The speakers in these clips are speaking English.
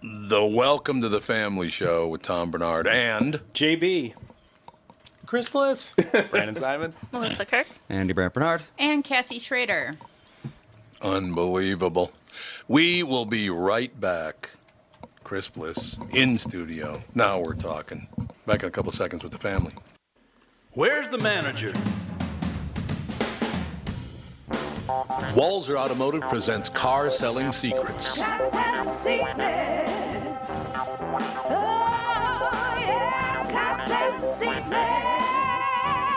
The Welcome to the Family Show with Tom Barnard and JB. Chris Bliss. Brandon Simon. Melissa Kirk. Andy Brant Barnard. And Cassie Schrader. Unbelievable. We will be right back. Chris Bliss in studio. Now we're talking. Back in a couple seconds with the family. Where's the manager? Walser Automotive presents Car Selling Secrets.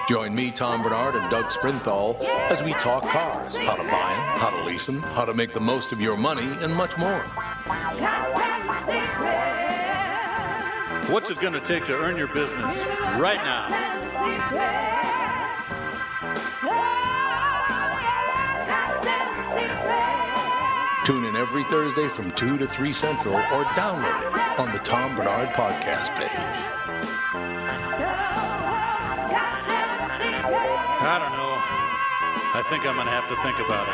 Join me, Tom Barnard, and Doug Sprinthal as we talk cars, how to buy them, how to lease them, how to make the most of your money, and much more. What's it going to take to earn your business? Right now? Tune in every Thursday from 2 to 3 Central or download it on the Tom Barnard podcast page. I don't know. I think I'm going to have to think about it.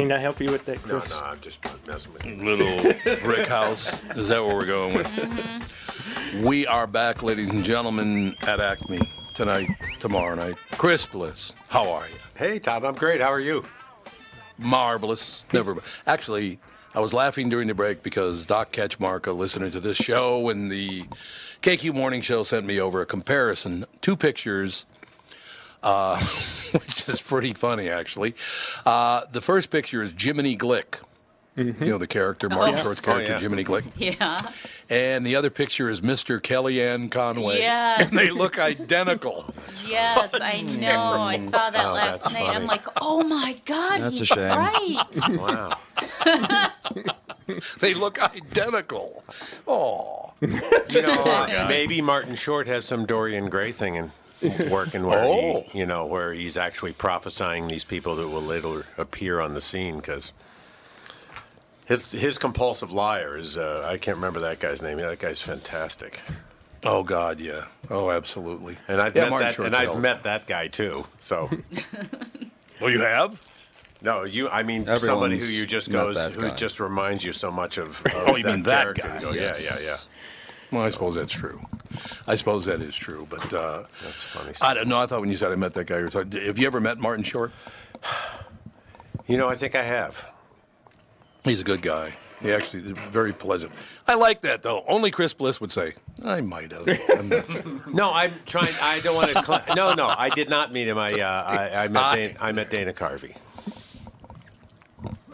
Can I help you with that, No, Chris? no, I'm just messing with you. Little brick house. Is that what we're going with? Mm-hmm. We are back, ladies and gentlemen, at Acme tonight, tomorrow night. Chris Bliss, how are you? Hey, Tom, I'm great. How are you? Marvelous. Never. Actually, I was laughing during the break because Doc Ketchmark, listening to this show, and the KQ Morning Show sent me over a comparison, two pictures, uh, which is pretty funny, actually. Uh, the first picture is Jiminy Glick. You know the character, Martin Oh. Short's character, yeah. Jiminy Glick. Yeah. And the other picture is Mr. Kellyanne Conway. Yes. And they look identical. Yes, I know. I saw that Oh, last that's night. I'm like, oh my God, That's a he's shame. right. Wow. they look identical. Oh. You know, uh, maybe Martin Short has some Dorian Gray thing in working where Oh. he, you know, where he's actually prophesying these people that will later appear on the scene because his his compulsive liar is uh, I can't remember that guy's name. That guy's fantastic. Oh God, yeah. Oh, absolutely. And I've yeah, met Martin that, Short's and I've met that guy too. So, well, you have? no, you. I mean, somebody who you just goes, who guy. just reminds you so much of. of Oh, you mean that guy, go, yes. Yeah, yeah, yeah. Well, I suppose that's true. I suppose that is true, but uh, That's funny. I don't know. I thought when you said I met that guy, you were talking. Have you ever met Martin Short? You know, I think I have. He's a good guy. He actually is very pleasant. I like that though. Only Chris Bliss would say, "I might have." I'm No, I'm trying. I don't want to. Cl- no, no, I did not meet him. I, uh, I, I met. I- Dana, I met Dana Carvey.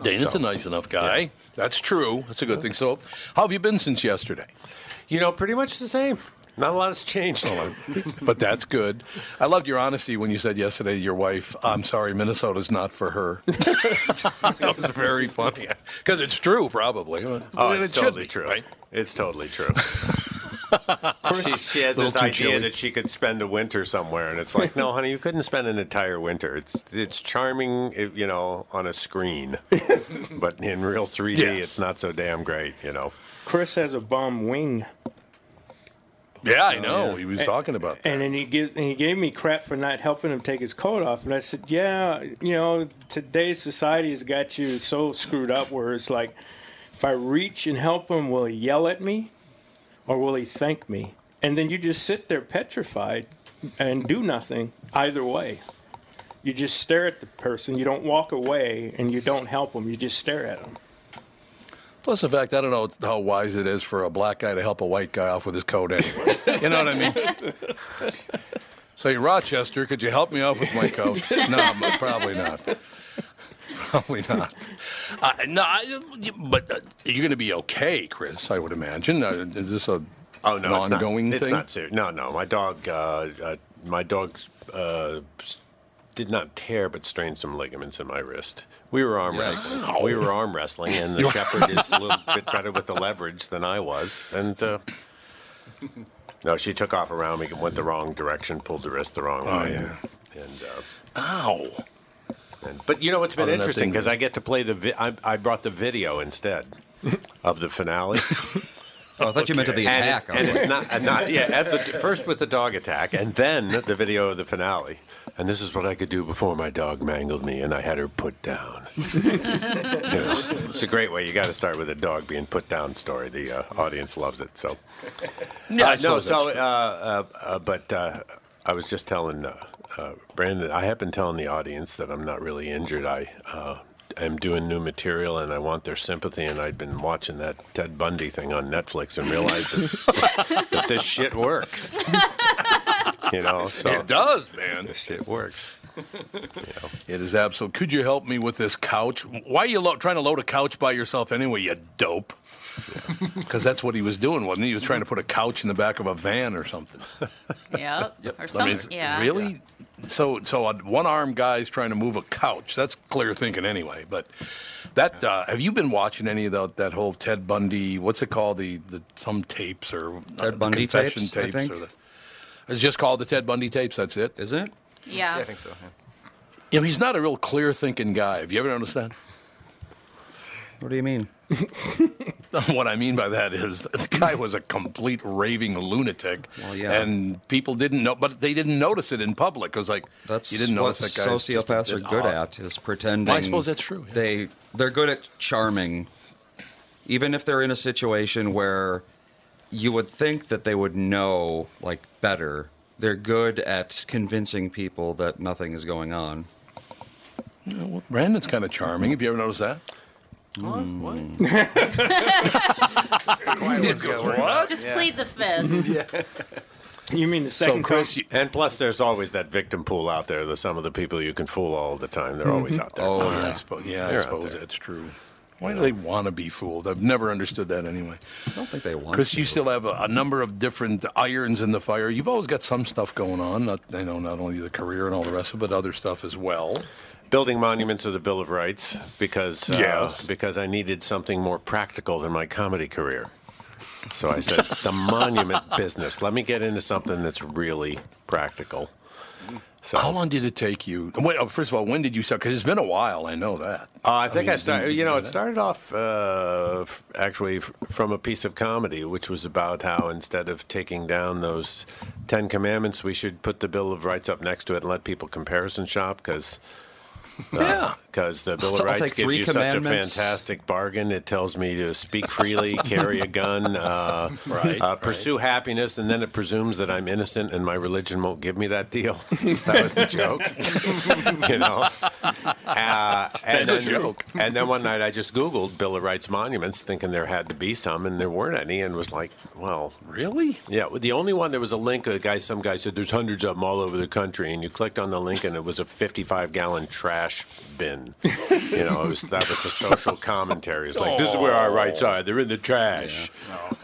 Dana's So- a nice enough guy. That's true. That's a good thing. So, how have you been since yesterday? You know, pretty much the same. Not a lot has changed. Oh, but that's good. I loved your honesty when you said yesterday to your wife, I'm sorry, Minnesota's not for her. that was very funny. Because it's true, probably. Oh, And it's it totally be, true. right? It's totally true. she, she has this idea chilly. that she could spend a winter somewhere, and it's like, no, honey, you couldn't spend an entire winter. It's it's charming, you know, on a screen, but in real 3D, Yes. it's not so damn great, you know. Chris has a bum wing, Yeah, I know. He was talking about that. and then he give, and he gave me crap for not helping him take his coat off. And I said, "Yeah, you know, today's society has got you so screwed up where it's like, if I reach and help him, will he yell at me, or will he thank me? And then you just sit there petrified and do nothing either way. You just stare at the person. You don't walk away, and you don't help them. You just stare at them. Plus the fact, I don't know how wise it is for a black guy to help a white guy off with his coat anyway. you know what I mean? Say, Rochester, could you help me off with my coat? no, probably not. Probably not. Uh, no, I, but uh, you're going to be okay, Chris. I would imagine. Uh, is this a Oh no, an it's ongoing not, thing? It's not serious. No, no, my dog, uh, uh, my dog's uh, s- did not tear, but strained some ligaments in my wrist. We were arm wrestling. We were arm wrestling, and the shepherd is a little bit better with the leverage than I was. And uh, no, she took off around me, went the wrong direction, pulled the wrist the wrong Oh, way. yeah. And, uh, Ow. and but you know what's been Other than that interesting because I get to play the. Vi- I, I brought the video instead of the finale. Oh, I thought you meant to the And, attack. it- and it's not, not yeah. At the, first with the dog attack, and then the video of the finale. And this is what I could do before my dog mangled me, and I had her put down. You know, it's a great way. You got to start with a dog being put down story. The uh, audience loves it. So Yeah, I uh, no. So, uh, uh, uh, but uh, I was just telling uh, uh, Brandon. I have been telling the audience that I'm not really injured. I uh, am doing new material, and I want their sympathy. And I'd been watching that Ted Bundy thing on Netflix and realized that, that this shit works. you know, so It does, man. this shit works. It is absolute. Could you help me with this couch? Why are you lo- trying to load a couch by yourself anyway, you dope? Because that's what he was doing, wasn't he? He was trying to put a couch in the back of a van or something. Yep. Or I mean, yeah. really? So, so a one-armed guy's trying to move a couch. That's clear thinking, anyway. But that uh, have you been watching any of the, that whole Ted Bundy? What's it called? The, the some tapes or uh, Ted the Bundy confession tapes, I think? Or the, it's just called the Ted Bundy tapes. That's it. Isn't it? Yeah. Yeah, I think so. yeah. You know, he's not a real clear thinking guy. Have you ever noticed that? What do you mean? what I mean by that is the guy was a complete raving lunatic, Well, yeah. and people didn't know, but they didn't notice it in public. It was like That's you didn't notice that guy's just sociopaths are good odd. at is pretending. Well, I suppose that's true, yeah. They they're good at charming, even if they're in a situation where you would think that they would know like better. They're good at convincing people that nothing is going on. Yeah, well, Brandon's kind of charming. Have you ever noticed that? What? Hmm. what? Just plead the fifth. You mean the So, second Chris, you, And plus, there's always that victim pool out there. The some of the people you can fool all the time. They're mm-hmm. always out there. Oh, I yeah. suppose, yeah, I suppose that's true. Why do they want to be fooled? I've never understood that anyway. I don't think they want. Chris, to. you still have a, a number of different irons in the fire. You've always got some stuff going on. Not, you know, not only the career and all the rest of it, but other stuff as well. Building monuments of the Bill of Rights because uh, Yes. because I needed something more practical than my comedy career. So I said the monument business. Let me get into something that's really practical. So How long did it take you? Wait, oh, first of all, when did you start? Because it's been a while. I know that. Uh, I think mean, I, started. didn't You know, know it started off uh, f- actually f- from a piece of comedy, which was about how instead of taking down those Ten Commandments, we should put the Bill of Rights up next to it and let people comparison shop because. Yeah. Because the Bill of I'll Rights gives you such a fantastic bargain. It tells me to speak freely, carry a gun, uh, Right, uh, pursue happiness, and then it presumes that I'm innocent and my religion won't give me that deal. that was the joke. you know? Uh, and, That's a then, joke. and then one night I just Googled Bill of Rights monuments, thinking there had to be some, and there weren't any, and was like, well, Really? yeah, the only one there was a link. A guy, some guy said there's hundreds of them all over the country, and you clicked on the link, and it was a 55 gallon trash bin. you know, it was that was the social commentary. It's like this is where our rights are. They're in the trash.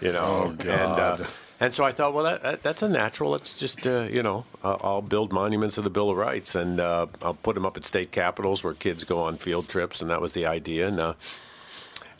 You know, Oh, and uh, and so I thought, well, that, that, that's a natural. Let's just uh, you know, I'll, I'll build monuments of the Bill of Rights, and uh, I'll put them up at state capitals where kids go on field trips, and that was the idea. And uh,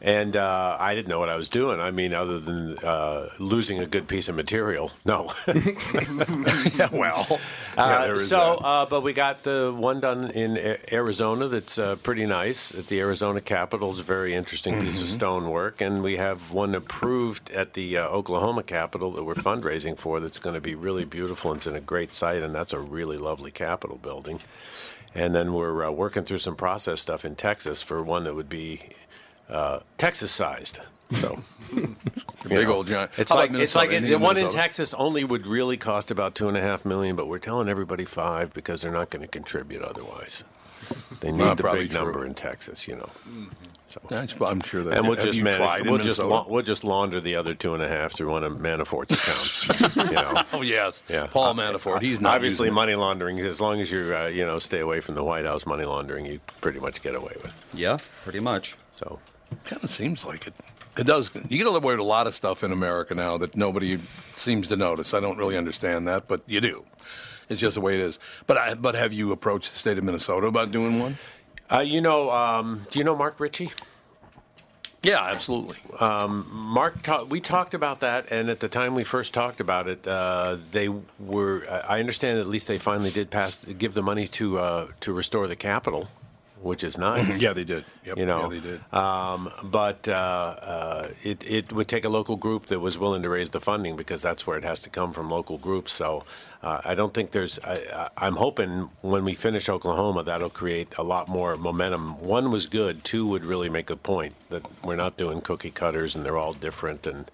and uh, I didn't know what I was doing. I mean, other than uh, losing a good piece of material. No. yeah, well, Uh, yeah, so, uh, but we got the one done in Arizona that's uh, pretty nice at the Arizona Capitol. It's a very interesting piece Mm-hmm. of stonework. And we have one approved at the uh, Oklahoma Capitol that we're fundraising for that's going to be really beautiful and it's in a great site. And that's a really lovely Capitol building. And then we're uh, working through some process stuff in Texas for one that would be uh, Texas sized. So. big old giant. It's How like it's like it, the one in Texas only would really cost about two and a half million, but we're telling everybody five because they're not going to contribute otherwise. They need the big true. number in Texas, you know. That's- I'm sure that. And we'll just you manage, tried in we'll just la- we'll just launder the other two and a half through one of Manafort's accounts. you know. Oh yes, Yeah, Paul Manafort. He's not obviously money laundering. As long as you uh, you know stay away from the White House money laundering, you pretty much get away with. Yeah, pretty much. So Kind of seems like it. It does. You get away with a lot of stuff in America now that nobody seems to notice. I don't really understand that, but you do. It's just the way it is. But I, but have you approached the state of Minnesota about doing one? Uh, you know, um, do you know Mark Ritchie? Yeah, absolutely. Mark, ta- we talked about that, and at the time we first talked about it, uh, they were. I understand at least they finally did pass, give the money to uh, to restore the Capitol, which is nice. yeah, they did. Yep. You know, yeah, they did. Um, but uh, uh, it, it would take a local group that was willing to raise the funding because that's where it has to come from local groups. So uh, I don't think there's. I, I'm hoping when we finish Oklahoma, that'll create a lot more momentum. One was good. Two would really make a point that we're not doing cookie cutters and they're all different and.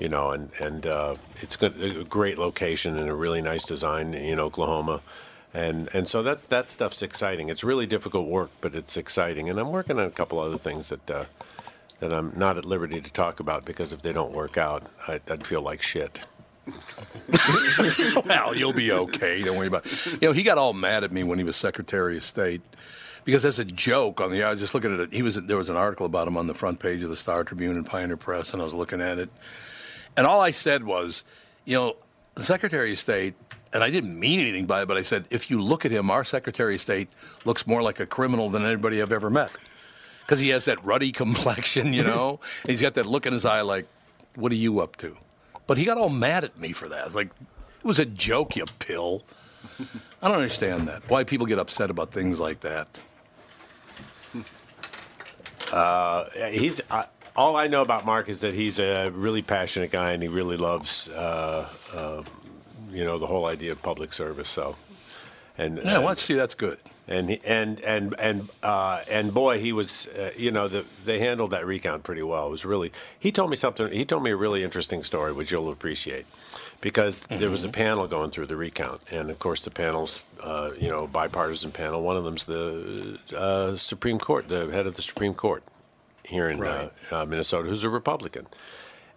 You know, and and uh, it's good, a great location and a really nice design in Oklahoma, and and so that's that stuff's exciting. It's really difficult work, but it's exciting. And I'm working on a couple other things that uh, that I'm not at liberty to talk about because if they don't work out, I, I'd feel like shit. well, you'll be okay. Don't worry about it. You know, he got all mad at me when he was Secretary of State because as a joke on the, I was just looking at it. He was there was an article about him on the front page of the Star Tribune and Pioneer Press, and I was looking at it, and all I said was, you know, the Secretary of State. And I didn't mean anything by it, but I said, if you look at him, our Secretary of State looks more like a criminal than anybody I've ever met. Because he has that ruddy complexion, you know? and he's got that look in his eye like, what are you up to? But he got all mad at me for that. It's like, it was a joke, you pill. I don't understand that. Why people get upset about things like that. Uh, he's uh, all I know about Mark is that he's a really passionate guy and he really loves, uh, uh, you know, the whole idea of public service. So, and Yeah, and- well, see, that's good. And he, and and and uh, and boy, he was. Uh, you know, the, they handled that recount pretty well. It was really. He told me something. He told me a really interesting story, which you'll appreciate, because there was a panel going through the recount, and of course, the panel's, uh, you know, bipartisan panel. One of them's the uh, Supreme Court, the head of the Supreme Court here in uh, uh, Minnesota, who's a Republican.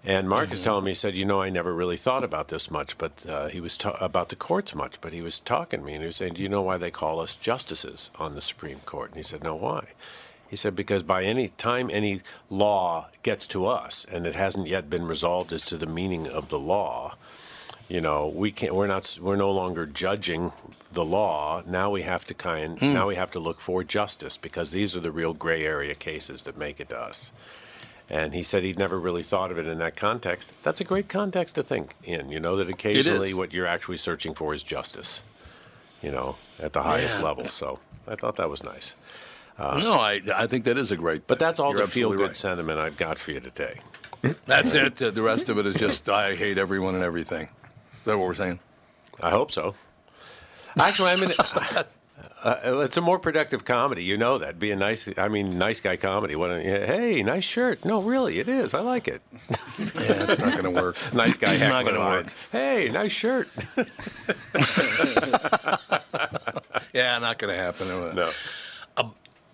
And Mark is telling me, he said, you know, I never really thought about this much, but uh, he was ta- about the courts much, but he was talking to me and he was saying, do you know why they call us justices on the Supreme Court? And he said, no, why? He said, because by any time any law gets to us and it hasn't yet been resolved as to the meaning of the law, you know, we can't, we're not, we're no longer judging the law. Now we have to kind, Hmm. now we have to look for justice because these are the real gray area cases that make it to us. And he said he'd never really thought of it in that context. That's a great context to think in, you know, that occasionally what you're actually searching for is justice. you know, at the highest Yeah. level. So I thought that was nice. no, I I think that is a great. But that's all You're the feel good right. sentiment I've got for you today. That's it. Uh, the rest of it is just I hate everyone and everything. Is that what we're saying? I hope so. Actually, I mean, uh, it's a more productive comedy. You know that. Be a nice, I mean, nice guy comedy. What? A, hey, nice shirt. No, really, it is. I like it. Yeah, it's not going to work. nice guy Not gonna work. Hey, nice shirt. Yeah, not going to happen. No.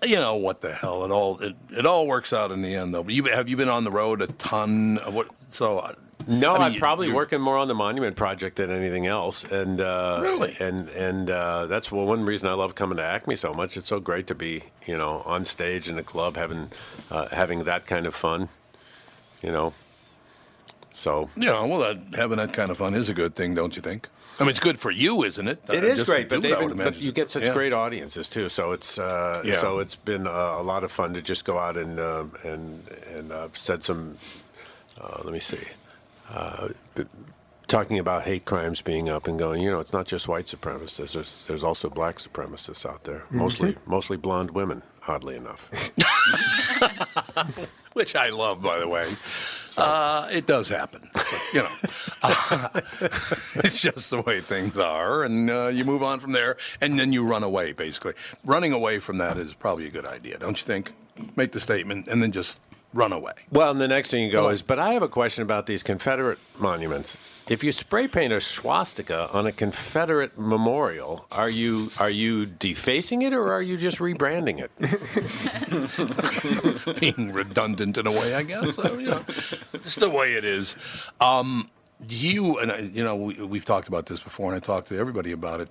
You know what the hell? It all it, it all works out in the end, though. But you have you been on the road a ton? Of what? So uh, No, I mean, I'm you- probably you're- working more on the monument project than anything else, and uh, Really? and and uh, that's well, one reason I love coming to Acme so much. It's so great to be, you know, on stage in the club, having uh, having that kind of fun, you know. So Yeah, well, that, having that kind of fun is a good thing, don't you think? I mean, it's good for you, isn't it? It Uh, is great, but, do it, I they've would been, but you get such Yeah. great audiences too. So it's uh, Yeah. so it's been uh, a lot of fun to just go out and uh, and and uh, said some. Uh, let me see. Uh, talking about hate crimes being up and going, you know, it's not just white supremacists. There's there's also black supremacists out there, mostly mostly blonde women. Oddly enough, which I love, by the way. Uh, it does happen, you know. it's just the way things are, and uh, you move on from there, and then you run away. Basically, running away from that is probably a good idea, don't you think? Make the statement, and then just run away. Well, and the next thing you go is, but I have a question about these Confederate monuments. If you spray paint a swastika on a Confederate memorial, are you are you defacing it or are you just rebranding it? being redundant in a way, I guess. So, you know, it's the way it is. Um, you and I, you know, we, we've talked about this before, and I talked to everybody about it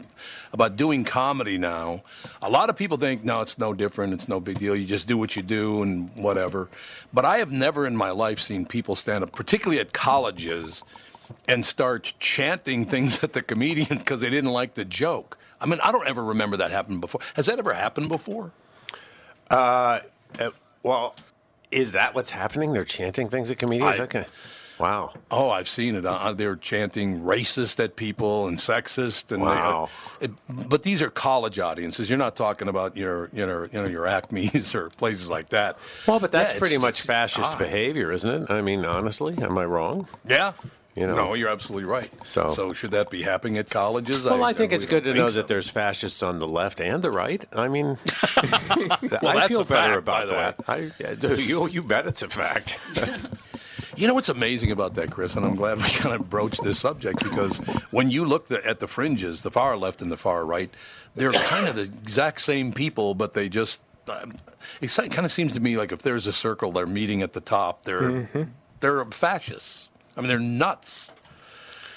about doing comedy now. A lot of people think, no, it's no different. It's no big deal. You just do what you do and whatever. But I have never in my life seen people stand up, particularly at colleges, and start chanting things at the comedian because they didn't like the joke. I mean, I don't ever remember that happening before. Has that ever happened before? Uh, uh, well, is that what's happening? They're chanting things at comedians. I- okay. Wow. Oh, I've seen it. Uh, they're chanting racist at people and sexist, and Wow. it, but these are college audiences. You're not talking about your, you know, you know, your Acme's or places like that. Well, but that's Yeah, pretty much fascist odd. behavior, isn't it? I mean, honestly, am I wrong? Yeah. You know. No, you're absolutely right. So- so should that be happening at colleges? Well, I, think it's really good to know think that there's fascists on the left and the right. I mean, I that's feel a better fact, by about the way. that. I, yeah, you, you bet it's a fact. You know what's amazing about that, Chris, and I'm glad we kind of broached this subject because when you look the, at the fringes, the far left and the far right, they're kind of the exact same people, but they just. Um, it kind of seems to me like if there's a circle, they're meeting at the top. They're Mm-hmm. they're fascists. I mean, they're nuts.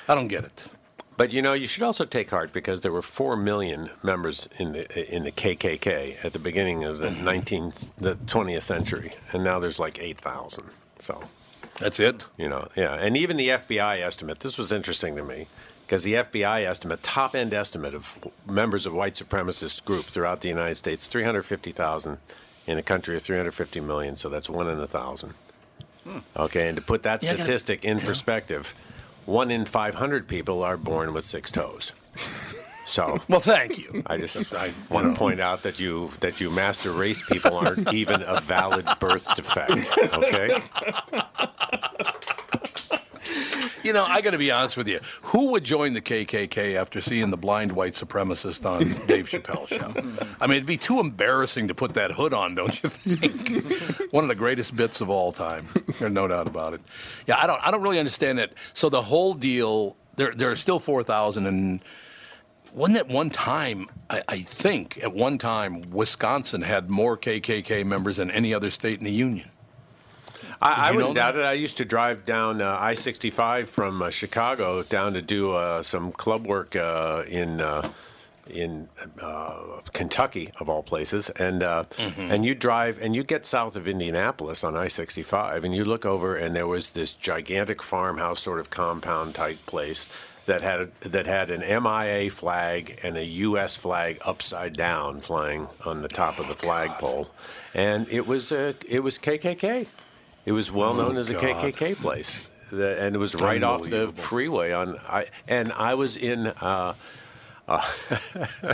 I don't get it. But you know, you should also take heart because there were four million members in the in the KKK at the beginning of the 19th, the 20th century, and now there's like eight thousand. So that's it. You know, yeah, and even the FBI estimate. This was interesting to me because the FBI estimate, top end estimate of members of white supremacist group throughout the United States, 350,000 in a country of 350 million. So that's one in a thousand. Hmm. Okay, and to put that Yeah, I gotta- statistic in perspective, one in 500 people are born with six toes. So, well, thank you. I just I want to point out that you that you master race people aren't even a valid birth defect. Okay. You know, I got to be honest with you. Who would join the KKK after seeing the blind white supremacist on Dave Chappelle's show? I mean, it'd be too embarrassing to put that hood on, don't you think? One of the greatest bits of all time. There's no doubt about it. Yeah, I don't. I don't really understand it. So the whole deal. There, there are still four thousand, and wasn't at one time? I, I think at one time Wisconsin had more KKK members than any other state in the union. I, I wouldn't doubt it. I used to drive down uh, I 65 from uh, Chicago down to do uh, some club work uh, in. Uh, in uh, Kentucky, of all places, and uh, and you drive and you get south of Indianapolis on I-65, and you look over, and there was this gigantic farmhouse sort of compound type place that had a, that had an MIA flag and a U.S. flag upside down flying on the top of the flagpole, and it was a it was KKK. It was well known Oh, as a God. KKK place, The- and it was right off the freeway on. I and I was in. Uh, Uh,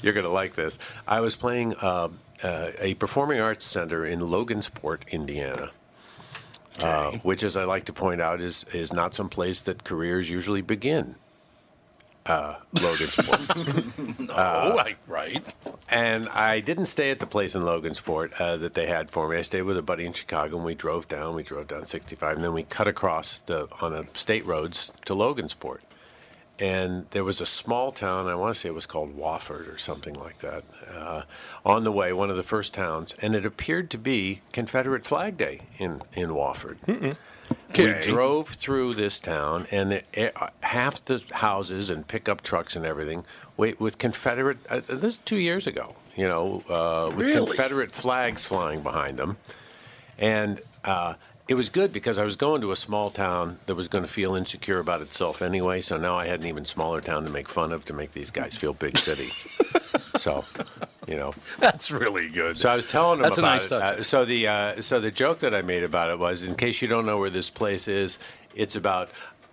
you're going to like this. I was playing uh, uh, a performing arts center in Logansport, Indiana. Uh, which, as I like to point out, is is not some place that careers usually begin. Uh, Logansport. Oh, right, right. And I didn't stay at the place in Logansport uh, that they had for me. I stayed with a buddy in Chicago, and we drove down. We drove down 65, and then we cut across the on a state roads to Logansport. And there was a small town. I want to say it was called Wofford or something like that. Uh, on the way, one of the first towns, and it appeared to be Confederate Flag Day in in Wofford. We Okay. drove through this town, and it, eh, half the houses and pickup trucks and everything with, with Confederate. Uh, this is two years ago, you know, uh, with Really? Confederate flags flying behind them, and uh, it was good because I was going to a small town that was going to feel insecure about itself anyway. So now I had an even smaller town to make fun of to make these guys feel big city. so, you know, That's really good. so I was telling them That's a about nice it. Uh, so the uh, so the joke that I made about it was, in case you don't know where this place is, it's about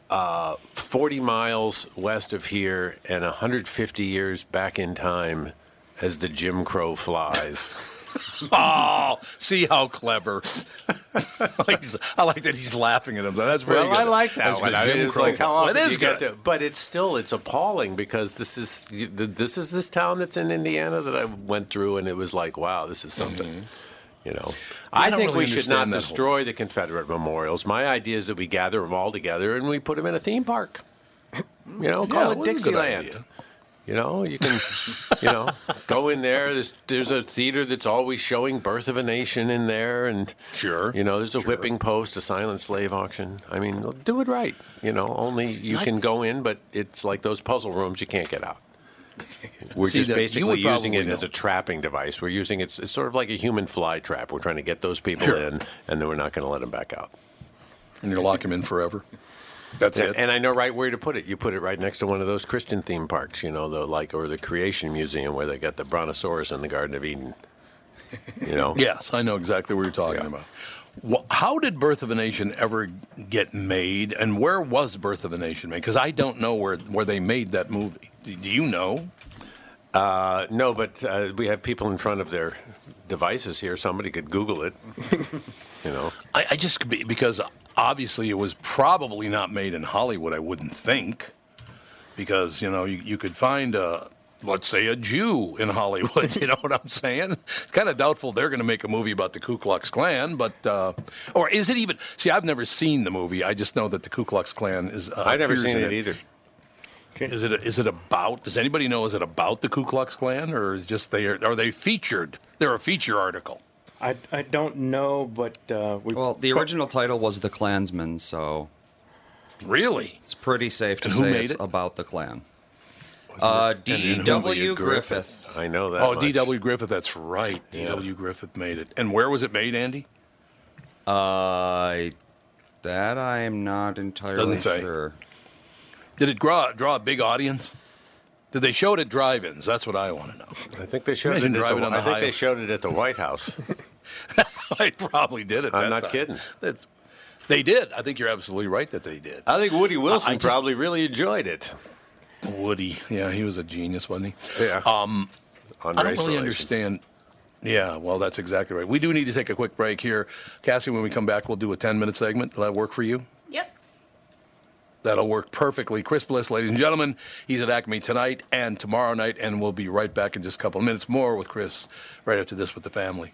uh, 40 miles west of here and 150 years back in time as the Jim Crow flies. Oh, see how clever. I like that he's laughing at him. That's very well, good. I like that That's one. I Jim mean, like how often It is good. to, but it's still it's appalling because this is this is this town that's in Indiana that I went through, and it was like, wow, this is something. Mm-hmm. You know, I I, think really we should not that whole- destroy the Confederate memorials. My idea is that we gather them all together and we put them in a theme park. You know, call Yeah, it Dixieland. You know, you can, you know, go in there. There's there's a theater that's always showing Birth of a Nation in there, and Sure, you know, there's a whipping post, a silent slave auction. I mean, do it right. You know, only you can go in, but it's like those puzzle rooms you can't get out. We're See, just you basically using it probably as a trapping device. We're using it. It's sort of like a human fly trap. We're trying to get those people Sure. in, and then we're not going to let them back out. And you lock them in forever. That's And, it. and I know right where to put it. You put it right next to one of those Christian theme parks, you know, the like or the Creation Museum where they got the Brontosaurus in the Garden of Eden. You know. Yes, I know exactly what you're talking about. How did Birth of a Nation ever get made, and where was Birth of a Nation made? Because I don't know where, where they made that movie. Do do you know? Uh, no, but uh, we have people in front of their devices here. Somebody could Google it. you know. I, I just because obviously it was probably not made in Hollywood. I wouldn't think, because you know you, you could find a let's say a Jew in Hollywood. You know what I'm saying? It's kind of doubtful they're going to make a movie about the Ku Klux Klan, but uh, or is it even? See, I've never seen the movie. I just know that the Ku Klux Klan is. Uh, I've never seen in it either. Is it is it about? Does anybody know? Is it about the Ku Klux Klan, or just they are, are they featured? They're a feature article. I, I don't know, but uh, we. Well, the original title was The Klansman, so Really? it's pretty safe to And say it's it? about the Klan. Uh, And who made D.W. it? Griffith. I know that. Oh. D.W. Griffith. That's right. D.W. Griffith made it. And where was it made, Andy? Uh, that I am not entirely Doesn't say. sure. Did it draw draw a big audience? Did they show it at drive-ins? That's what I want to know. I think they showed Imagine it. At the, on the I think they showed it at the White House. I probably did it. I'm that not time. kidding. That's, they did. I think you're absolutely right that they did. I think Woody Wilson just- probably really enjoyed it. Woody, yeah, he was a genius, wasn't he? Yeah. Um, I don't really relations. understand. Yeah, well, that's exactly right. We do need to take a quick break here, Cassie. When we come back, we'll do a 10-minute segment. Will that work for you? That'll work perfectly. Chris Bliss, ladies and gentlemen, he's at Acme tonight and tomorrow night, and we'll be right back in just a couple of minutes more with Chris right after this with the family.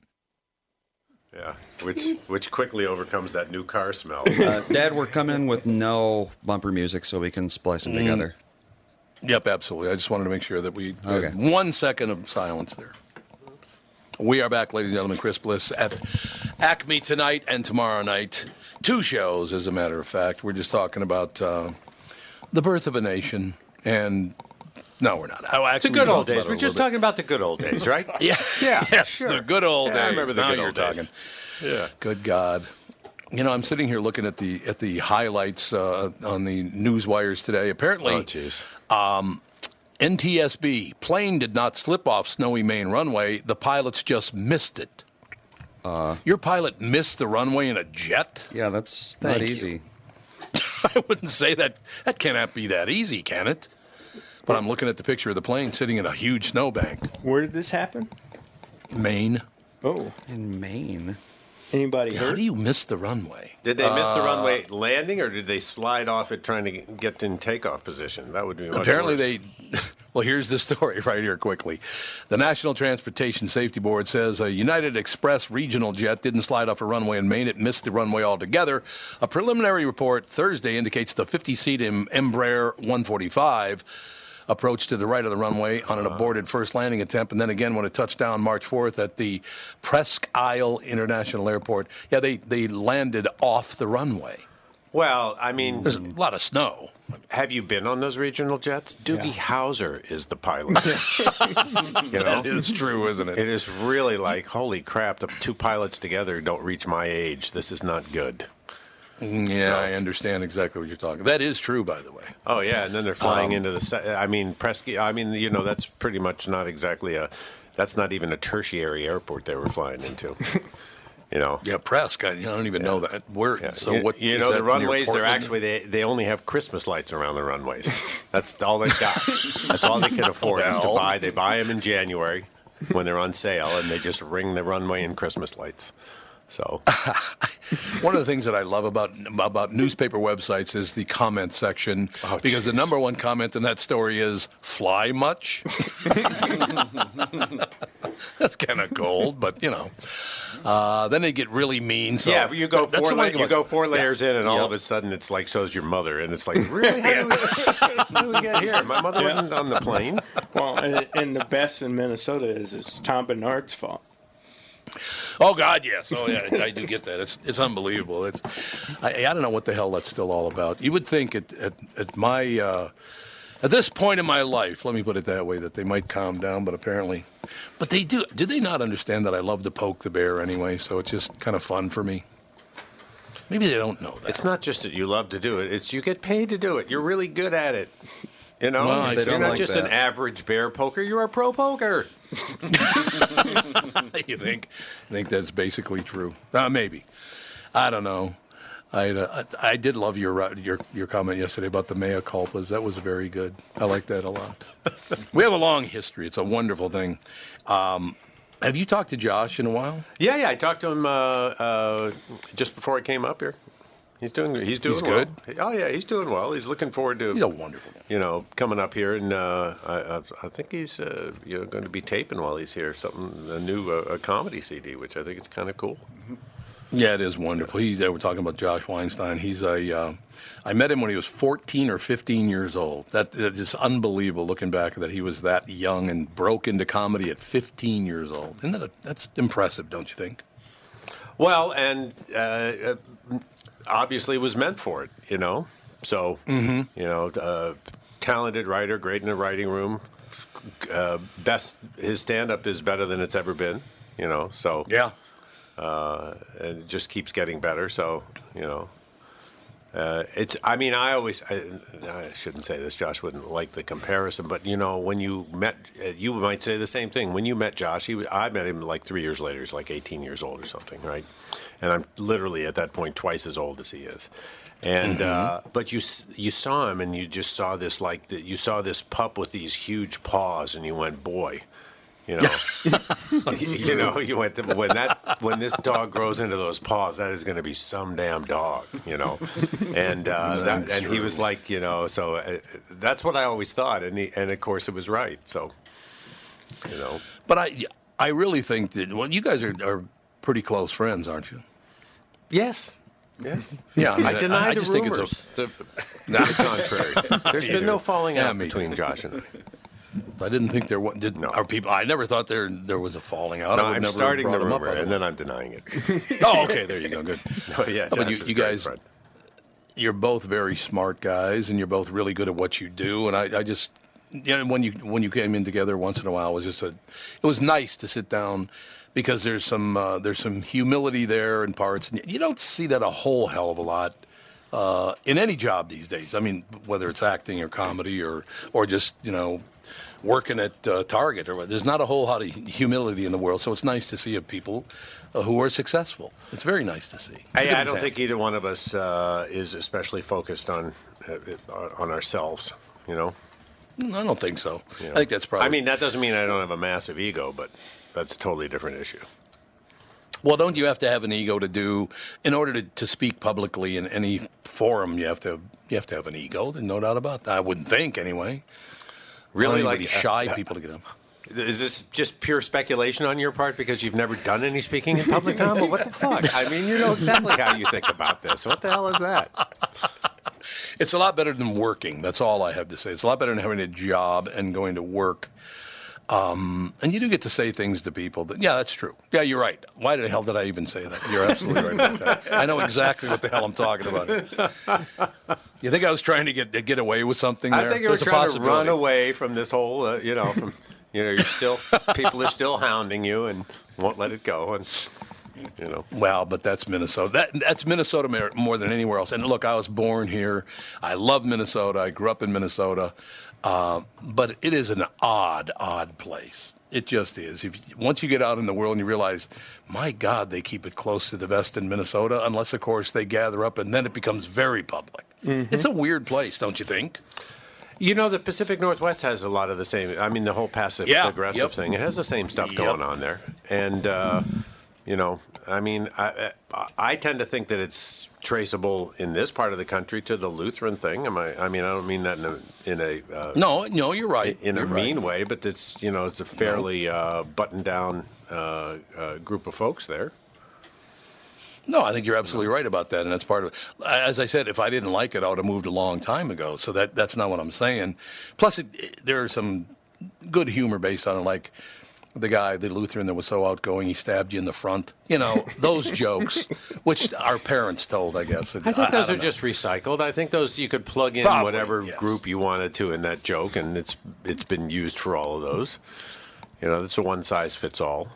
Yeah, which which quickly overcomes that new car smell. Uh, Dad, we're coming with no bumper music so we can splice them Mm. together. Yep, absolutely. I just wanted to make sure that we Okay. had one second of silence there. We are back, ladies and gentlemen. Chris Bliss at Acme tonight and tomorrow night. Two shows, as a matter of fact. We're just talking about uh, the birth of a nation, and no, we're not. Oh, the good old days. We're just bit. talking about the good old days, right? Yeah, Yeah, yes, sure. the good old Yeah, days. I remember the now good you're old days. talking. Yeah. Good God. You know, I'm sitting here looking at the at the highlights uh, on the news wires today. Apparently, Oh, jeez. um, NTSB plane did not slip off snowy Main runway. The pilots just missed it. Uh, Your pilot missed the runway in a jet? Yeah, that's Thank not easy. I wouldn't say that. That cannot be that easy, can it? But I'm looking at the picture of the plane sitting in a huge snowbank. Where did this happen? Maine. Oh, in Maine. Anybody How hurt? do you miss the runway? Did they miss the Uh, runway landing, or did they slide off it trying to get in takeoff position? That would be much Apparently, worse. they. Well, here's the story right here quickly. The National Transportation Safety Board says a United Express regional jet didn't slide off a runway in Maine. It missed the runway altogether. A preliminary report Thursday indicates the 50 seat Embraer 145 approached to the right of the runway on an uh-huh. aborted first landing attempt, and then again when it touched down March 4th at the Presque Isle International Airport. Yeah, they, they landed off the runway. Well, I mean, There's a lot of snow. Have you been on those regional jets? Doogie Howser is the pilot. you know? That is true, isn't it? It is really like, holy crap, the two pilots together don't reach my age. This is not good. Mm, Yeah, I understand exactly what you're talking. That is true, by the way. Oh yeah, and then they're flying Um, into the. se- I mean, Presque. I mean, you know, that's pretty much not exactly a. That's not even a tertiary airport they were flying into. you know. Yeah, Presque. I, don't even know that. Where? So you, what? You know, the runways. They're actually they, they only have Christmas lights around the runways. That's all they got. That's all they can afford is to buy. They buy them in January when they're on sale, and they just ring the runway in Christmas lights. So One of the things that I love about about newspaper websites is the comment section Oh, because the number one comment in that story is "fly much." That's kind of cold, but you know. Uh, then they get really mean. So yeah, you go that's four la- you go four layers in, and all Yep. of a sudden it's like so's your mother, and it's like really how, do we, how do we get here? My mother wasn't on the plane. Well, and, and the best in Minnesota is it's Tom Barnard's fault. Oh God, yes. Oh yeah, I do get that. It's it's unbelievable. It's I, I don't know what the hell that's still all about. You would think at at, at my uh, at this point in my life, let me put it that way, that they might calm down, but apparently, but they do. Do they not understand that I love to poke the bear anyway? So it's just kind of fun for me. Maybe they don't know that. It's not just that you love to do it; it's you get paid to do it. You're really good at it. You know, Well, I you're don't like just that. an average bear poker. You're a pro poker. you think? I think that's basically true. Uh, maybe. I don't know. I, uh, I I did love your uh, your your comment yesterday about the mea culpas. That was very good. I like that a lot. we have a long history. It's a wonderful thing. Um, have you talked to Josh in a while? Yeah, yeah. I talked to him uh, uh, just before I came up here. He's doing. He's doing He's well. good? Oh yeah, he's doing well. He's looking forward to. He's a wonderful guy. You know, coming up here, and uh, I, I, think he's uh, you know going to be taping while he's here something a new uh, a comedy CD, which I think is kind of cool. Yeah, it is wonderful. He's there. We're talking about Josh Weinstein. He's a. Uh, I met him when he was 14 or 15 years old. That, that is unbelievable. Looking back, that he was that young and broke into comedy at 15 years old. Isn't that a, that's impressive? Don't you think? Well, and uh, uh, obviously was meant for it, you know. So, Mhm. you know, uh, talented writer, great in the writing room. Uh, best his stand up is better than it's ever been, you know. So yeah, uh, and it just keeps getting better. So you know, uh, it's. I mean, I always. I, I shouldn't say this. Josh wouldn't like the comparison, but you know, when you met, uh, you might say the same thing. When you met Josh, he, I met him like three years later. He's like 18 years old or something, right? And I'm literally at that point twice as old as he is. And uh, but you you saw him, and you just saw this like the, you saw this pup with these huge paws, and you went, boy. You know, you know, you went to, when that when this dog grows into those paws, that is going to be some damn dog, you know. And uh, that, and he was like, you know, so uh, that's what I always thought, and he, and of course it was right. So, you know, But I, I really think that. Well, you guys are, are pretty close friends, aren't you? Yes, yes, Yeah, I mean, I deny I- I the just think it's a- rumors. to, to the contrary, There's been no falling Yeah, out me between. Josh and I. I didn't think there was. Did, Are people? I never thought there there was a falling out. No, I would I'm never starting brought the him up rumor, and then I'm denying it. oh, okay. There you go. Good. Oh, yeah, but you, is you guys, friend. you're both very smart guys, and you're both really good at what you do. And I, I just, you know, when you when you came in together once in a while, it was just a, it was nice to sit down because there's some uh, there's some humility there in parts, and you don't see that a whole hell of a lot. Uh, in any job these days, I mean, whether it's acting or comedy or or just you know working at uh, Target or what, there's not a whole lot of humility in the world. So it's nice to see people uh, who are successful. It's very nice to see. I, I don't think either one of us uh, is especially focused on uh, on ourselves. You know. I don't think so. You know? I think that's probably. I mean, that doesn't mean I don't have a massive ego, but that's a totally different issue. Well, don't you have to have an ego to do in order to, to speak publicly in any forum? You have to you have to have an ego. There's no doubt about that. I wouldn't think anyway. Really, like shy uh, people to get up. Is this just pure speculation on your part because you've never done any speaking in public, Tom? But what the fuck? I mean, you know exactly how you think about this. What the hell is that? It's a lot better than working. That's all I have to say. It's a lot better than having a job and going to work. Um, and you do get to say things to people that, yeah, that's true. Yeah, you're right. Why the hell did I even say that? You're absolutely right about that. I know exactly what the hell I'm talking about. You think I was trying to get get away with something there? I think you were trying to run away from this whole, uh, you know, from, you know, you're still people are still hounding you and won't let it go, and you know. Well, but that's Minnesota. That, that's Minnesota more than anywhere else. And look, I was born here. I love Minnesota. I grew up in Minnesota. Uh, but it is an odd, odd place. It just is. If once you get out in the world and you realize, my God, they keep it close to the vest in Minnesota, unless of course they gather up, and then it becomes very public. It's a weird place, don't you think? You know, the Pacific Northwest has a lot of the same. I mean, the whole passive Yeah, aggressive yep. thing. It has the same stuff Yep. going on there, and uh, you know, I mean, I, I tend to think that it's traceable in this part of the country to the Lutheran thing. Am I? I mean, I don't mean that in a in a uh, No, no, you're right. in a You're right. mean way, but it's you know, it's a fairly uh, buttoned down uh, uh, group of folks there. No, I think you're absolutely right about that, and that's part of it. As I said, if I didn't like it, I would have moved a long time ago. So that that's not what I'm saying. Plus, it, it- there are some good humor based on it, like the guy, the Lutheran that was so outgoing, he stabbed you in the front. You know, those jokes, which our parents told, I guess. I think those don't are know. just recycled. I think those you could plug in Probably, whatever yes. group you wanted to in that joke, and it's it's been used for all of those. You know, it's a one size fits all.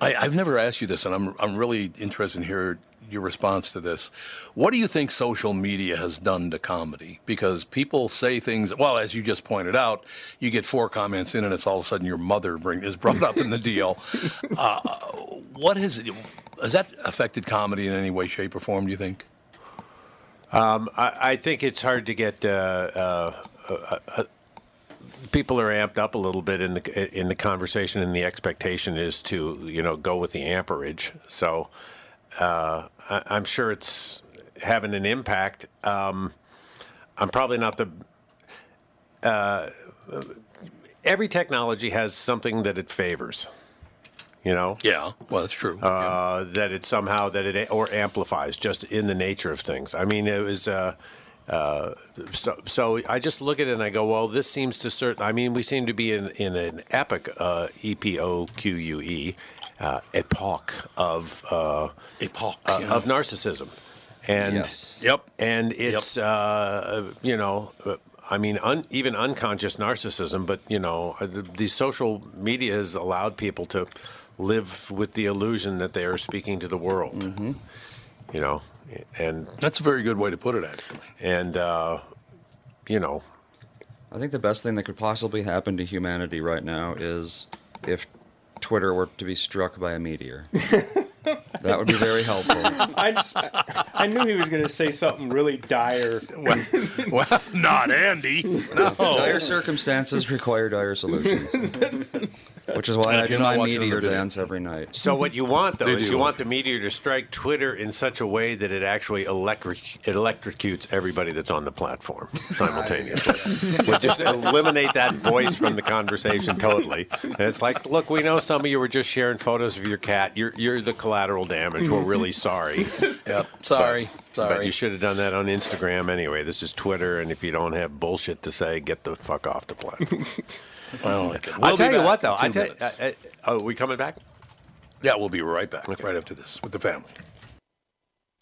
I, I've never asked you this, and I'm I'm really interested in hear your response to this. What do you think social media has done to comedy? Because people say things. Well, as you just pointed out, you get four comments in, and it's all of a sudden your mother bring is brought up in the deal. Uh, what has has that affected comedy in any way, shape, or form? Do you think? Um, I, I think it's hard to get. Uh, uh, uh, uh, people are amped up a little bit in the in the conversation, and the expectation is to you know go with the amperage. So uh, I, I'm sure it's having an impact. Um, I'm probably not the. Uh, every technology has something that it favors. You know. Yeah. Well, that's true. Uh, That it somehow that it or amplifies just in the nature of things. I mean, it was. Uh, uh, so, so I just look at it and I go, well, this seems to certain. I mean, we seem to be in, in an epic uh, E P O Q U E uh, epoch of uh, epoch uh, yeah. of narcissism, and Yes. Yep. and it's uh, you know. uh, I mean, un, even unconscious narcissism, but you know, uh, the, the social media has allowed people to live with the illusion that they are speaking to the world. Mm-hmm. You know, and that's a very good way to put it, actually. And uh, you know, I think the best thing that could possibly happen to humanity right now is if Twitter were to be struck by a meteor. that would be very helpful. I, just, I knew he was going to say something really dire. well, not Andy. No. Dire circumstances require dire solutions. Which is why And I do not my watching the meteor dance every night. So what you want though They is do. you want the meteor to strike Twitter in such a way that it actually electric, it electrocutes everybody that's on the platform simultaneously. we just eliminate that voice from the conversation totally. And it's like, look, we know some of you were just sharing photos of your cat. You're you're the collateral damage. We're really mm-hmm. sorry. Yep. Sorry. But, Sorry. But you should have done that on Instagram anyway. This is Twitter, and if you don't have bullshit to say, get the fuck off the platform. Well, okay. I'll We'll tell you what, though. I tell, minutes. uh, uh, oh, we coming back? Yeah, we'll be right back, right after this, with the family.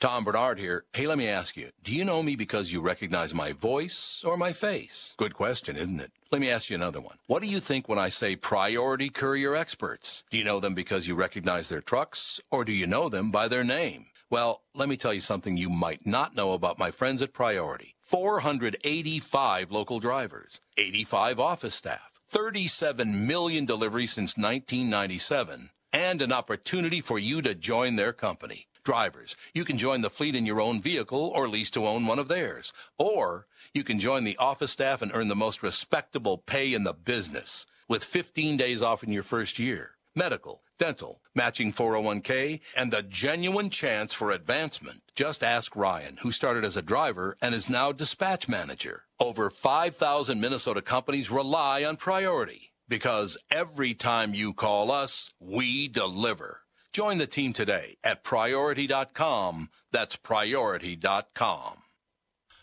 Tom Barnard here. Hey, let me ask you, do you know me because you recognize my voice or my face? Good question, isn't it? Let me ask you another one. What do you think when I say priority courier experts? Do you know them because you recognize their trucks or do you know them by their name? Well, let me tell you something you might not know about my friends at Priority. 485 local drivers, 85 office staff, 37 million deliveries since 1997, and an opportunity for you to join their company. Drivers, you can join the fleet in your own vehicle or lease to own one of theirs. Or you can join the office staff and earn the most respectable pay in the business with 15 days off in your first year. Medical, dental, matching 401k, and a genuine chance for advancement. Just ask Ryan, who started as a driver and is now dispatch manager. Over 5,000 Minnesota companies rely on Priority because every time you call us, we deliver. Join the team today at priority.com. That's priority.com.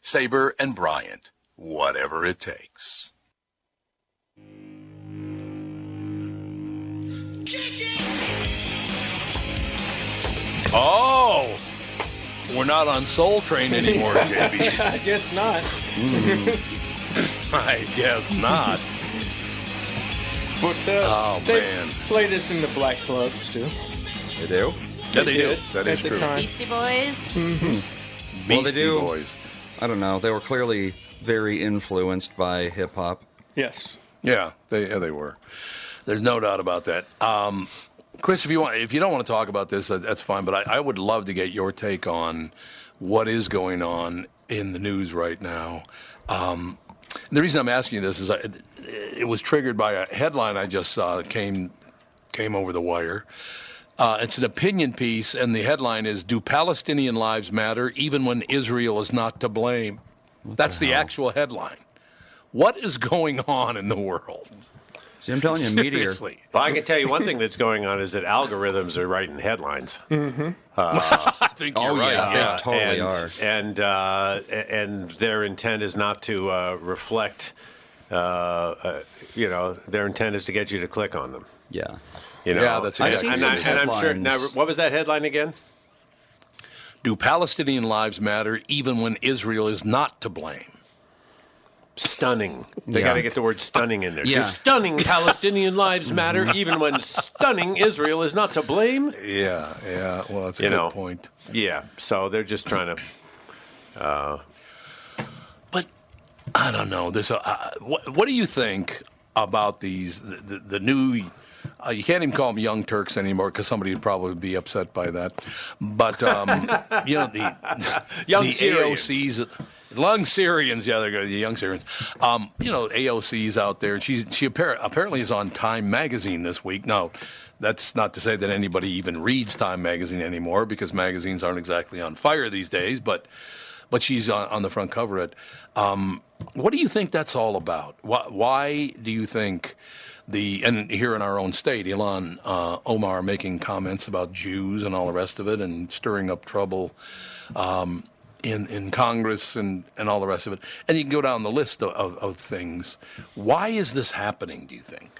Sabre and Bryant, whatever it takes. Oh, we're not on Soul Train anymore, JB. I guess not. I guess not. But uh, Oh, they man. play this in the black clubs too. They do? Yeah, they do. That is That at is the true. time. Beastie Boys. well, they Beastie do. Boys. I don't know. They were clearly very influenced by hip hop. Yes. Yeah, they yeah, they were. There's no doubt about that. Um, Chris, if you want, if you don't want to talk about this, that's fine. But I, I would love to get your take on what is going on in the news right now. Um, the reason I'm asking you this is I, it was triggered by a headline I just saw that came came over the wire. Uh, it's an opinion piece, and the headline is "Do Palestinian lives matter even when Israel is not to blame?" That's the actual headline. What is going on in the world? See, I'm telling you, meteor. Seriously. Well, I can tell you one thing that's going on is that algorithms are writing headlines. Mm-hmm. Uh, I think you're Oh, right. yeah. Yeah. They totally and, are. and uh, and their intent is not to uh, reflect. Uh, uh, you know, their intent is to get you to click on them. Yeah. You know, Yeah, that's and, exactly and, what I, it and I'm sure. Now, what was that headline again? Do Palestinian lives matter even when Israel is not to blame? Stunning. They Yeah. got to get the word stunning in there. Yeah. Do stunning Palestinian lives matter even when stunning Israel is not to blame? Yeah, yeah. Well, that's a You good know. point. Yeah. So they're just trying to. Uh, but I don't know this. Uh, uh, what, what do you think about these the, the, the new? Uh, you can't even call them Young Turks anymore because somebody would probably be upset by that. But um, you know the Young the Syrians. AOCs. Young Syrians, yeah, they're good. The young Syrians. Um, you know, AOC's out there. She she appar- apparently is on Time Magazine this week. Now, that's not to say that anybody even reads Time Magazine anymore because magazines aren't exactly on fire these days. But but she's on, on the front cover it. Um, what do you think that's all about? Why, why do you think the and here in our own state, Ilhan uh, Omar making comments about Jews and all the rest of it, and stirring up trouble um, in in Congress and and all the rest of it, and you can go down the list of, of, of things. Why is this happening? Do you think?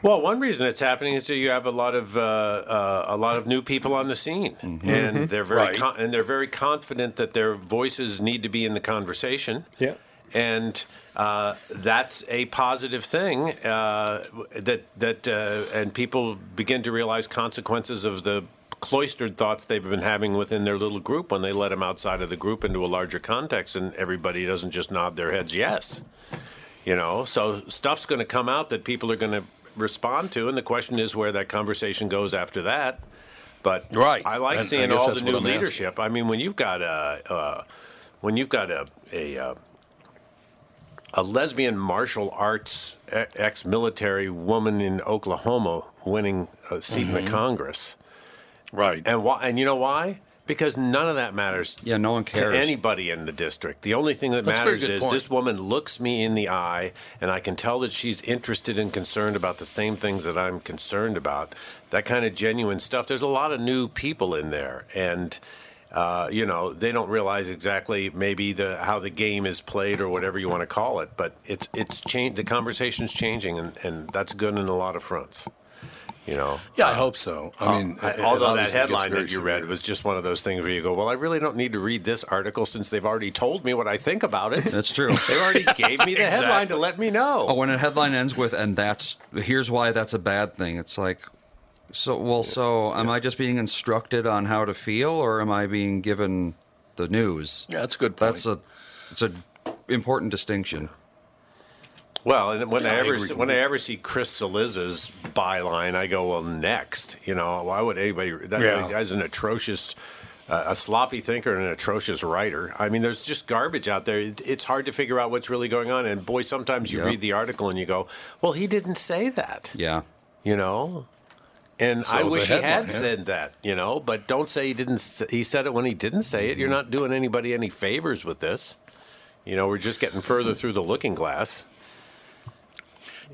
Well, one reason it's happening is that you have a lot of uh, uh, a lot of new people on the scene, and Mhm. they're very Right. con- and they're very confident that their voices need to be in the conversation. Yeah. And uh, that's a positive thing. Uh, that that uh, and people begin to realize consequences of the cloistered thoughts they've been having within their little group when they let them outside of the group into a larger context, and everybody doesn't just nod their heads yes. You know, so stuff's going to come out that people are going to respond to, and the question is where that conversation goes after that. But right, I like And seeing guess all the new I'm asking. leadership. I mean, when you've got a uh, when you've got a a, uh, a lesbian martial arts e- ex-military woman in Oklahoma winning a seat in Mhm. the Congress, right? And why? And you know why? Because none of that matters. Yeah, no one cares. to anybody in the district. The only thing that That's matters is point. this woman looks me in the eye, and I can tell that she's interested and concerned about the same things that I'm concerned about. That kind of genuine stuff. There's a lot of new people in there, and uh, you know they don't realize exactly maybe the how the game is played or whatever you want to call it. But it's it's changed. The conversation's changing, and, and that's good in a lot of fronts. You know. Yeah, I hope so. I Uh, mean, it- it although that headline that you read was just one of those things where you go, "Well, I really don't need to read this article since they've already told me what I think about it." That's true. they already gave me the headline to let me know. Oh, when a headline ends with "and that's here's why that's a bad thing," it's like, so well, so am I just being instructed on how to feel, or am I being given the news? Yeah, that's a good. That's a it's a important distinction. Well, and when Yeah, I I ever agree see, when I ever see Chris Cillizza's byline, I go, "Well, next." You know, why would anybody? That Yeah. guy's an atrocious, uh, a sloppy thinker and an atrocious writer. I mean, there's just garbage out there. It, it's hard to figure out what's really going on. And boy, sometimes you Yeah. read the article and you go, "Well, he didn't say that." Yeah. You know. And So I wish he had said that, you know. But don't say he didn't. He said it when he didn't say it. You're mm-hmm. not doing anybody any favors with this. You know, we're just getting further through the looking glass.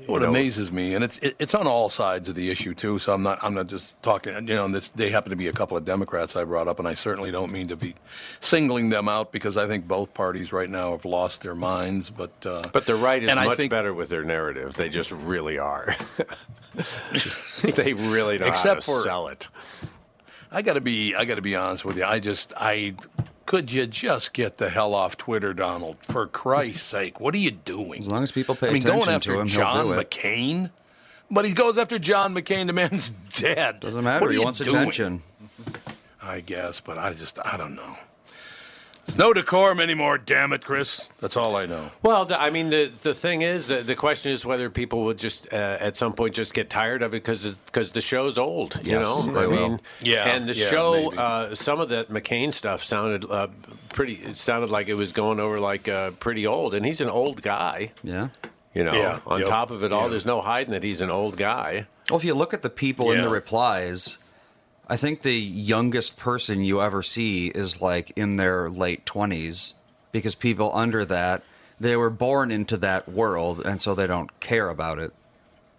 What know- amazes me, and it's it, it's on all sides of the issue too. So I'm not I'm not just talking. You know, this they happen to be a couple of Democrats I brought up, and I certainly don't mean to be singling them out because I think both parties right now have lost their minds. But uh, But the right is and I much think- better with their narrative. They just really are. they really know Except how to for- sell it. I got to be I got to be honest with you. I just I could you just get the hell off Twitter, Donald? For Christ's sake, what are you doing? As long as people pay I mean, attention going after to him, John he'll do it. McCain, but he goes after John McCain. The man's dead. Doesn't matter. What are He you wants doing? attention. I guess, but I just I don't know. There's no decorum anymore. Damn it, Chris. That's all I know. Well, I mean, the the thing is, the, the question is whether people will just uh, at some point just get tired of it because because the show's old. You Yes, know, I will. mean, Yeah, and the yeah, show, uh, some of that McCain stuff sounded uh, pretty. It sounded like it was going over like uh, pretty old, and he's an old guy. Yeah. You know, Yeah, on yep, top of it all, yeah. there's no hiding that he's an old guy. Well, if you look at the people in the replies, I think the youngest person you ever see is like in their late 20s because people under that, they were born into that world and so they don't care about it.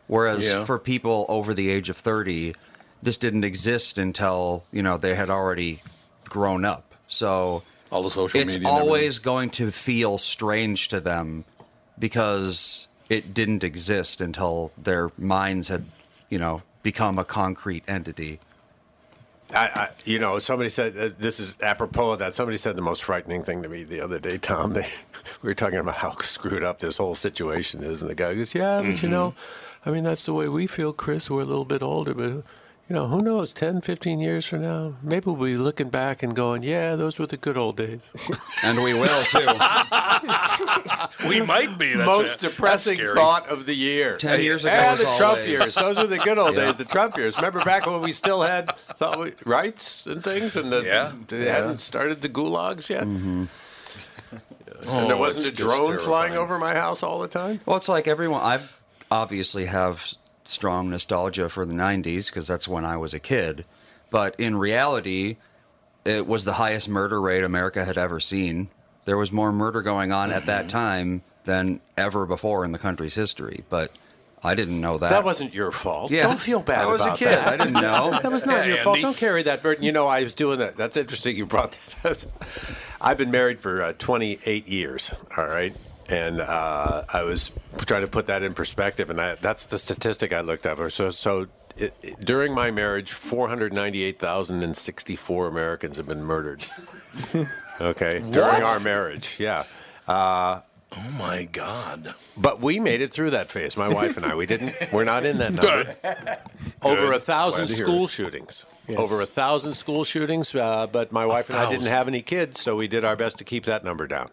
Whereas Yeah. for people over the age of 30, this didn't exist until, you know, they had already grown up. So All the social it's media. always going to feel strange to them because it didn't exist until their minds had, you know, become a concrete entity. I, I, you know, somebody said uh, this is apropos of that. Somebody said the most frightening thing to me the other day, Tom. They, we were talking about how screwed up this whole situation is, and the guy goes, "Yeah, but Mm-hmm. you know, I mean, that's the way we feel, Chris. We're a little bit older, but you know, who knows, 10, 15 years from now, maybe we'll be looking back and going, yeah, those were the good old days. and we will too. we might be. That's Most a- depressing that's thought of the year. 10 years ago Yeah, the Trump always- years. Those were the good old Yeah. days, the Trump years. Remember back when we still had thought we, rights and things, and the, Yeah, they yeah. hadn't started the gulags yet. Mm-hmm. and there Oh, wasn't a drone flying over my house all the time. Well, it's like everyone. I've obviously have strong nostalgia for the '90s because that's when I was a kid. But in reality, it was the highest murder rate America had ever seen. There was more murder going on at that time than ever before in the country's history. But I didn't know that. That wasn't your fault. Yeah. Don't feel bad I was a kid. that. I didn't know. that was not Yeah, your fault. Don't carry that burden. You know, I was doing that. That's interesting. You brought that. up. I've been married for uh, 28 years. All right. And uh, I was trying to put that in perspective, and I, that's the statistic I looked up. So, so it, it- during my marriage, 498,064 Americans have been murdered. Okay, during our marriage, yeah. Uh, Oh my God. but we made it through that phase. My wife and I. We didn't. We're not in that number. Over Good. a thousand Glad to hear school shootings. Yes. Over a thousand school shootings. Uh, but my wife and I didn't have any kids, so we did our best to keep that number down.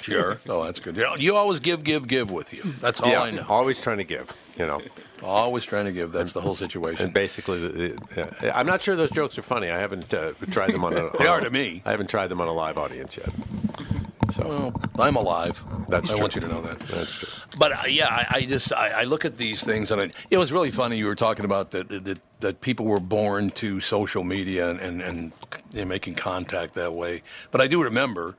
Sure. Oh, that's good. You- You always give, give, give with you. That's all yeah, I know. always trying to give. You know, Always trying to give. That's the whole situation. and basically, the, the, uh, I'm not sure those jokes are funny. I haven't uh, tried them on. A, They on are to me. I haven't tried them on a live audience yet. Well, I'm alive. That's I true. want you to know that. That's true. But uh, yeah, I, I just I, I look at these things and I, it was really funny. You were talking about that that, that people were born to social media and and, and you know, making contact that way. But I do remember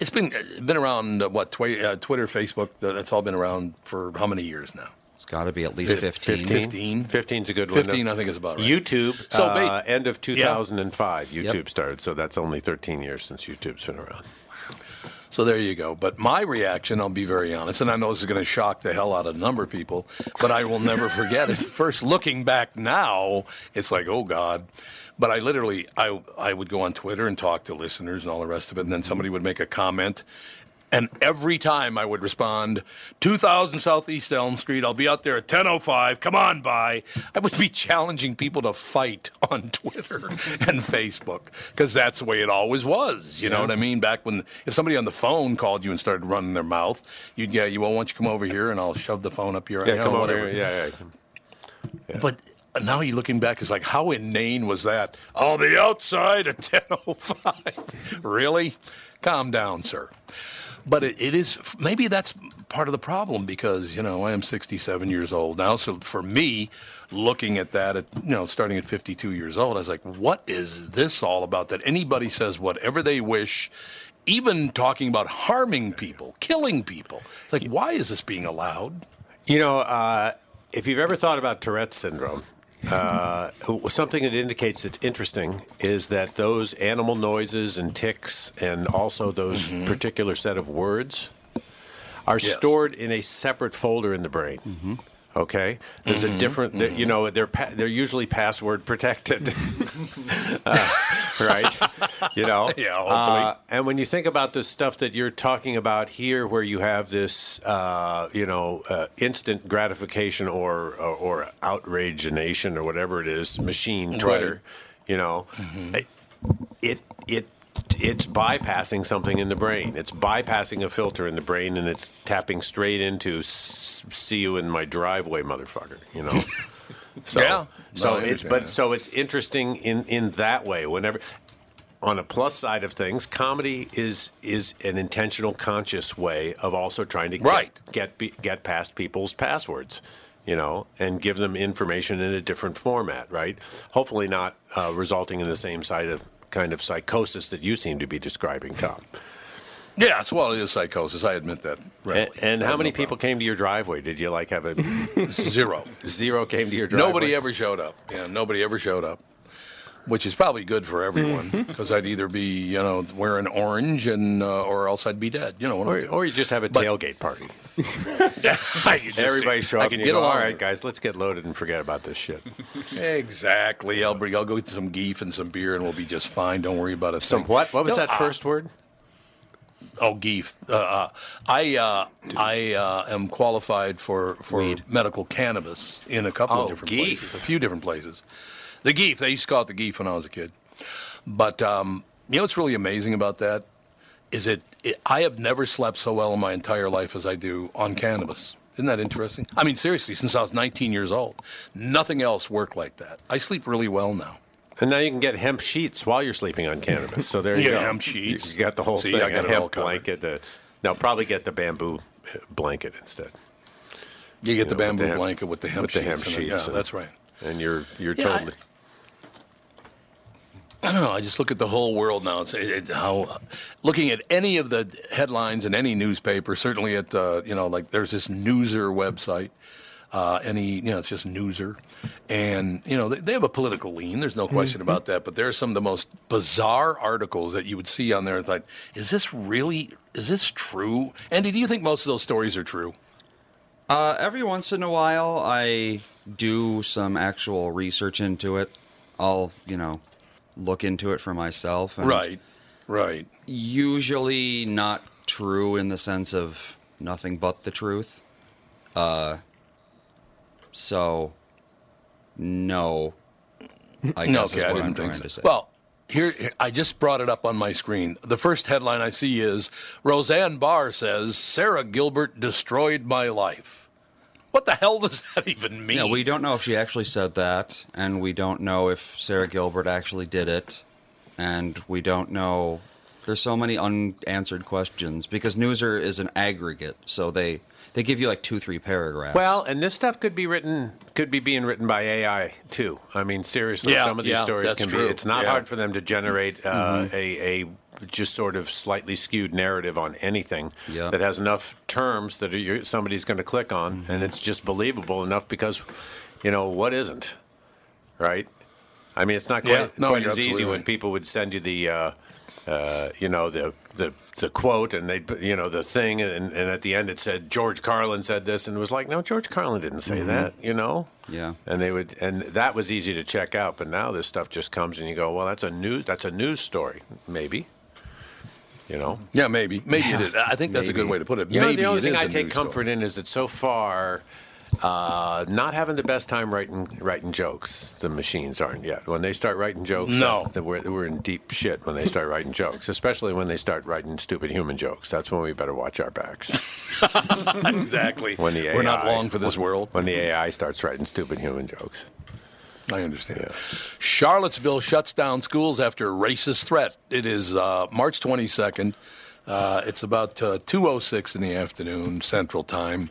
it's been been around uh, what twi- uh, Twitter, Facebook. That's all been around for how many years now? It's got to be at least 15. 15. 15 is a good one. 15, I think, is about right. YouTube, So, uh, end of 2005, YouTube Yep. started. So that's only 13 years since YouTube's been around. So there you go. But my reaction, I'll be very honest, and I know this is going to shock the hell out of a number of people, but I will never forget it. First, looking back now, it's like, oh God. But I literally, I, I would go on Twitter and talk to listeners and all the rest of it, and then somebody would make a comment. And every time I would respond, 2000 Southeast Elm Street, I'll be out there at 10.05, come on by. I would be challenging people to fight on Twitter and Facebook because that's the way it always was. You know what I mean? Back when, if somebody on the phone called you and started running their mouth, you'd, yeah, you won't want you come over here and I'll shove the phone up your Yeah, you know, come over whatever. here. Yeah, yeah. But now you're looking back, it's like, how inane was that? I'll be outside at 10.05. really? Calm down, sir. But it, it is, maybe that's part of the problem because, you know, I am 67 years old now. So for me, looking at that, at, you know, starting at 52 years old, I was like, what is this all about? That anybody says whatever they wish, even talking about harming people, killing people. It's like, why is this being allowed? You know, uh, if you've ever thought about Tourette's syndrome, uh, something that indicates it's interesting is that those animal noises and ticks, and also those particular set of words, are Yes. stored in a separate folder in the brain. Okay, there's a different. that You know, they're pa- they're usually password protected, Uh, right? You know. Yeah, hopefully. Uh, and when you think about this stuff that you're talking about here, where you have this, uh, you know, uh, instant gratification or, or or outrageation or whatever it is, machine Twitter, you know, it it it's bypassing something in the brain. It's bypassing a filter in the brain, and it's tapping straight into "see you in my driveway, motherfucker." You know. So, Yeah. So I it's but so it's interesting in in that way. Whenever on a plus side of things, comedy is is an intentional, conscious way of also trying to get Right. get, be, get past people's passwords, you know, and give them information in a different format, right? Hopefully, not uh, resulting in the same side of kind of psychosis that you seem to be describing, Tom. Yes, well, it is psychosis. I admit that. And, readily. and how many no people came to your driveway? Did you like have a. Zero. zero came to your driveway? Nobody ever showed up. Yeah, nobody ever showed up, which is probably good for everyone Mm-hmm. because I'd either be, you know, wearing orange and uh, or else I'd be dead. You know, Or, or you just have a But- tailgate party. I just- Everybody show I up could and you get go, all along right, guys, let's get loaded and forget about this shit. Exactly. I'll bring. I'll go get some geef and some beer, and we'll be just fine. Don't worry about a Some thing. what? What was No, that uh, first word? Oh, Geef. Uh, uh, I uh, I uh, am qualified for for medical cannabis in a couple Oh, of different Geef. places, a few different places. The Geef. They used to call it the Geef when I was a kid. But um, you know what's really amazing about that is it, it. I have never slept so well in my entire life as I do on cannabis. Isn't that interesting? I mean, seriously, since I was 19 years old, nothing else worked like that. I sleep really well now. And now you can get hemp sheets while you're sleeping on cannabis. So there you You go. hemp sheets. You got the whole See, thing. I got a hemp blanket. Uh, no, probably get the bamboo uh, blanket instead. You get the know, with bamboo hemp- blanket with the hemp with the sheets hemp in it. sheets. Yeah, and- that's right. And you're you're Yeah, totally. I don't know. I just look at the whole world now. It's, it's how looking at any of the headlines in any newspaper. Certainly at uh, you know like there's this Newser website. Uh, any you know it's just Newser, and you know they, they have a political lean. There's no question Mm-hmm. about that. But there are some of the most bizarre articles that you would see on there. It's like, is this really? Is this true? Andy, do you think most of those stories are true? Uh, every once in a while, I do some actual research into it. I'll, you know, look into it for myself. and Right, right. Usually not true in the sense of nothing but the truth. Uh, so, no. I guess okay, is I what didn't I'm think trying so. to say. Well, here- I just brought it up on my screen. The first headline I see is Roseanne Barr says Sarah Gilbert destroyed my life. What the hell does that even mean? Yeah, we don't know if she actually said that, and we don't know if Sarah Gilbert actually did it, and we don't know. There's so many unanswered questions because Newser is an aggregate, so they they give you like two, three paragraphs. Well, and this stuff could be written, could be being written by AI too. I mean, seriously, Yeah, some of these yeah, stories can true. be. It's not Yeah. hard for them to generate uh, Mhm. a, a just sort of slightly skewed narrative on anything Yeah. that has enough terms that you somebody's going to click on, Mm-hmm. and it's just believable enough because, you know, what isn't, right? I mean, it's not quite, Yeah, no, quite you're as easy when people would send you the. Uh, uh, you know the, the the quote and they you know the thing and, and at the end it said George Carlin said this and it was like no George Carlin didn't say Mm-hmm. that you know yeah and they would and that was easy to check out but now this stuff just comes and you go well that's a news that's a news story maybe you know Yeah, maybe. Maybe it is. I think that's a good way to put it. You know, maybe the only thing I take news comfort in is that so far, uh, not having the best time writing writing jokes. The machines aren't yet. When they start writing jokes, No. that's the- we're, we're in deep shit when they start writing jokes. Especially when they start writing stupid human jokes. That's when we better watch our backs. exactly. When the AI, We're not long for this when- world. When the AI starts writing stupid human jokes. I understand. Charlottesville shuts down schools after racist threat. It is uh, March 22nd. Uh, it's about uh, 2.06 in the afternoon, Central Time.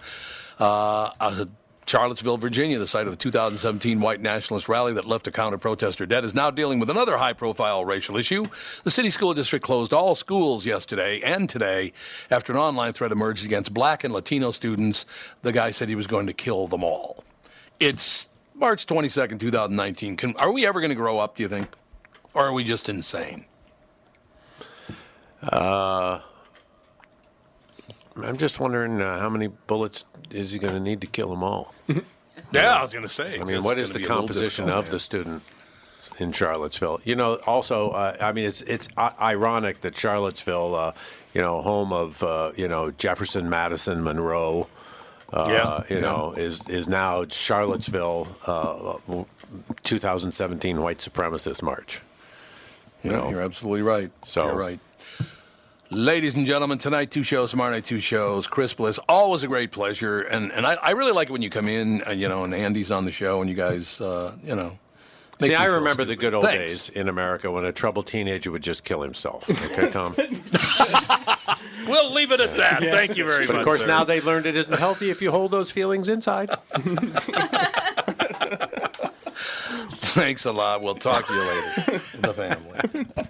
Uh, uh, Charlottesville, Virginia, the site of the 2017 white nationalist rally that left a counter protester dead, is now dealing with another high profile racial issue. The city school district closed all schools yesterday and today after an online threat emerged against black and Latino students. The guy said he was going to kill them all. It's March 22nd, 2019. Can, are we ever going to grow up, do you think? Or are we just insane? Uh, I'm just wondering uh, how many bullets is he going to need to kill them all? Yeah, I was going to say. I mean, what is the be a little composition of man. the student in Charlottesville? You know, also, uh, I mean, it's it's i- ironic that Charlottesville, uh, you know, home of uh, you know Jefferson, Madison, Monroe. Uh, Yeah, you yeah. know, is is now Charlottesville, uh, 2017 white supremacist march. You Yeah, know, you're absolutely right. So- you're right. Ladies and gentlemen, tonight two shows, tomorrow night two shows. Chris Bliss, always a great pleasure, and and I, I really like it when you come in, uh, you know, and Andy's on the show, and you guys, uh, you know. make See, I feel remember the good old Thanks. days in America when a troubled teenager would just kill himself. Okay, Tom. We'll leave it at that. Yes. Thank you very but much. of course, sir. now they learned it isn't healthy if you hold those feelings inside. Thanks a lot. We'll talk to you later. the family.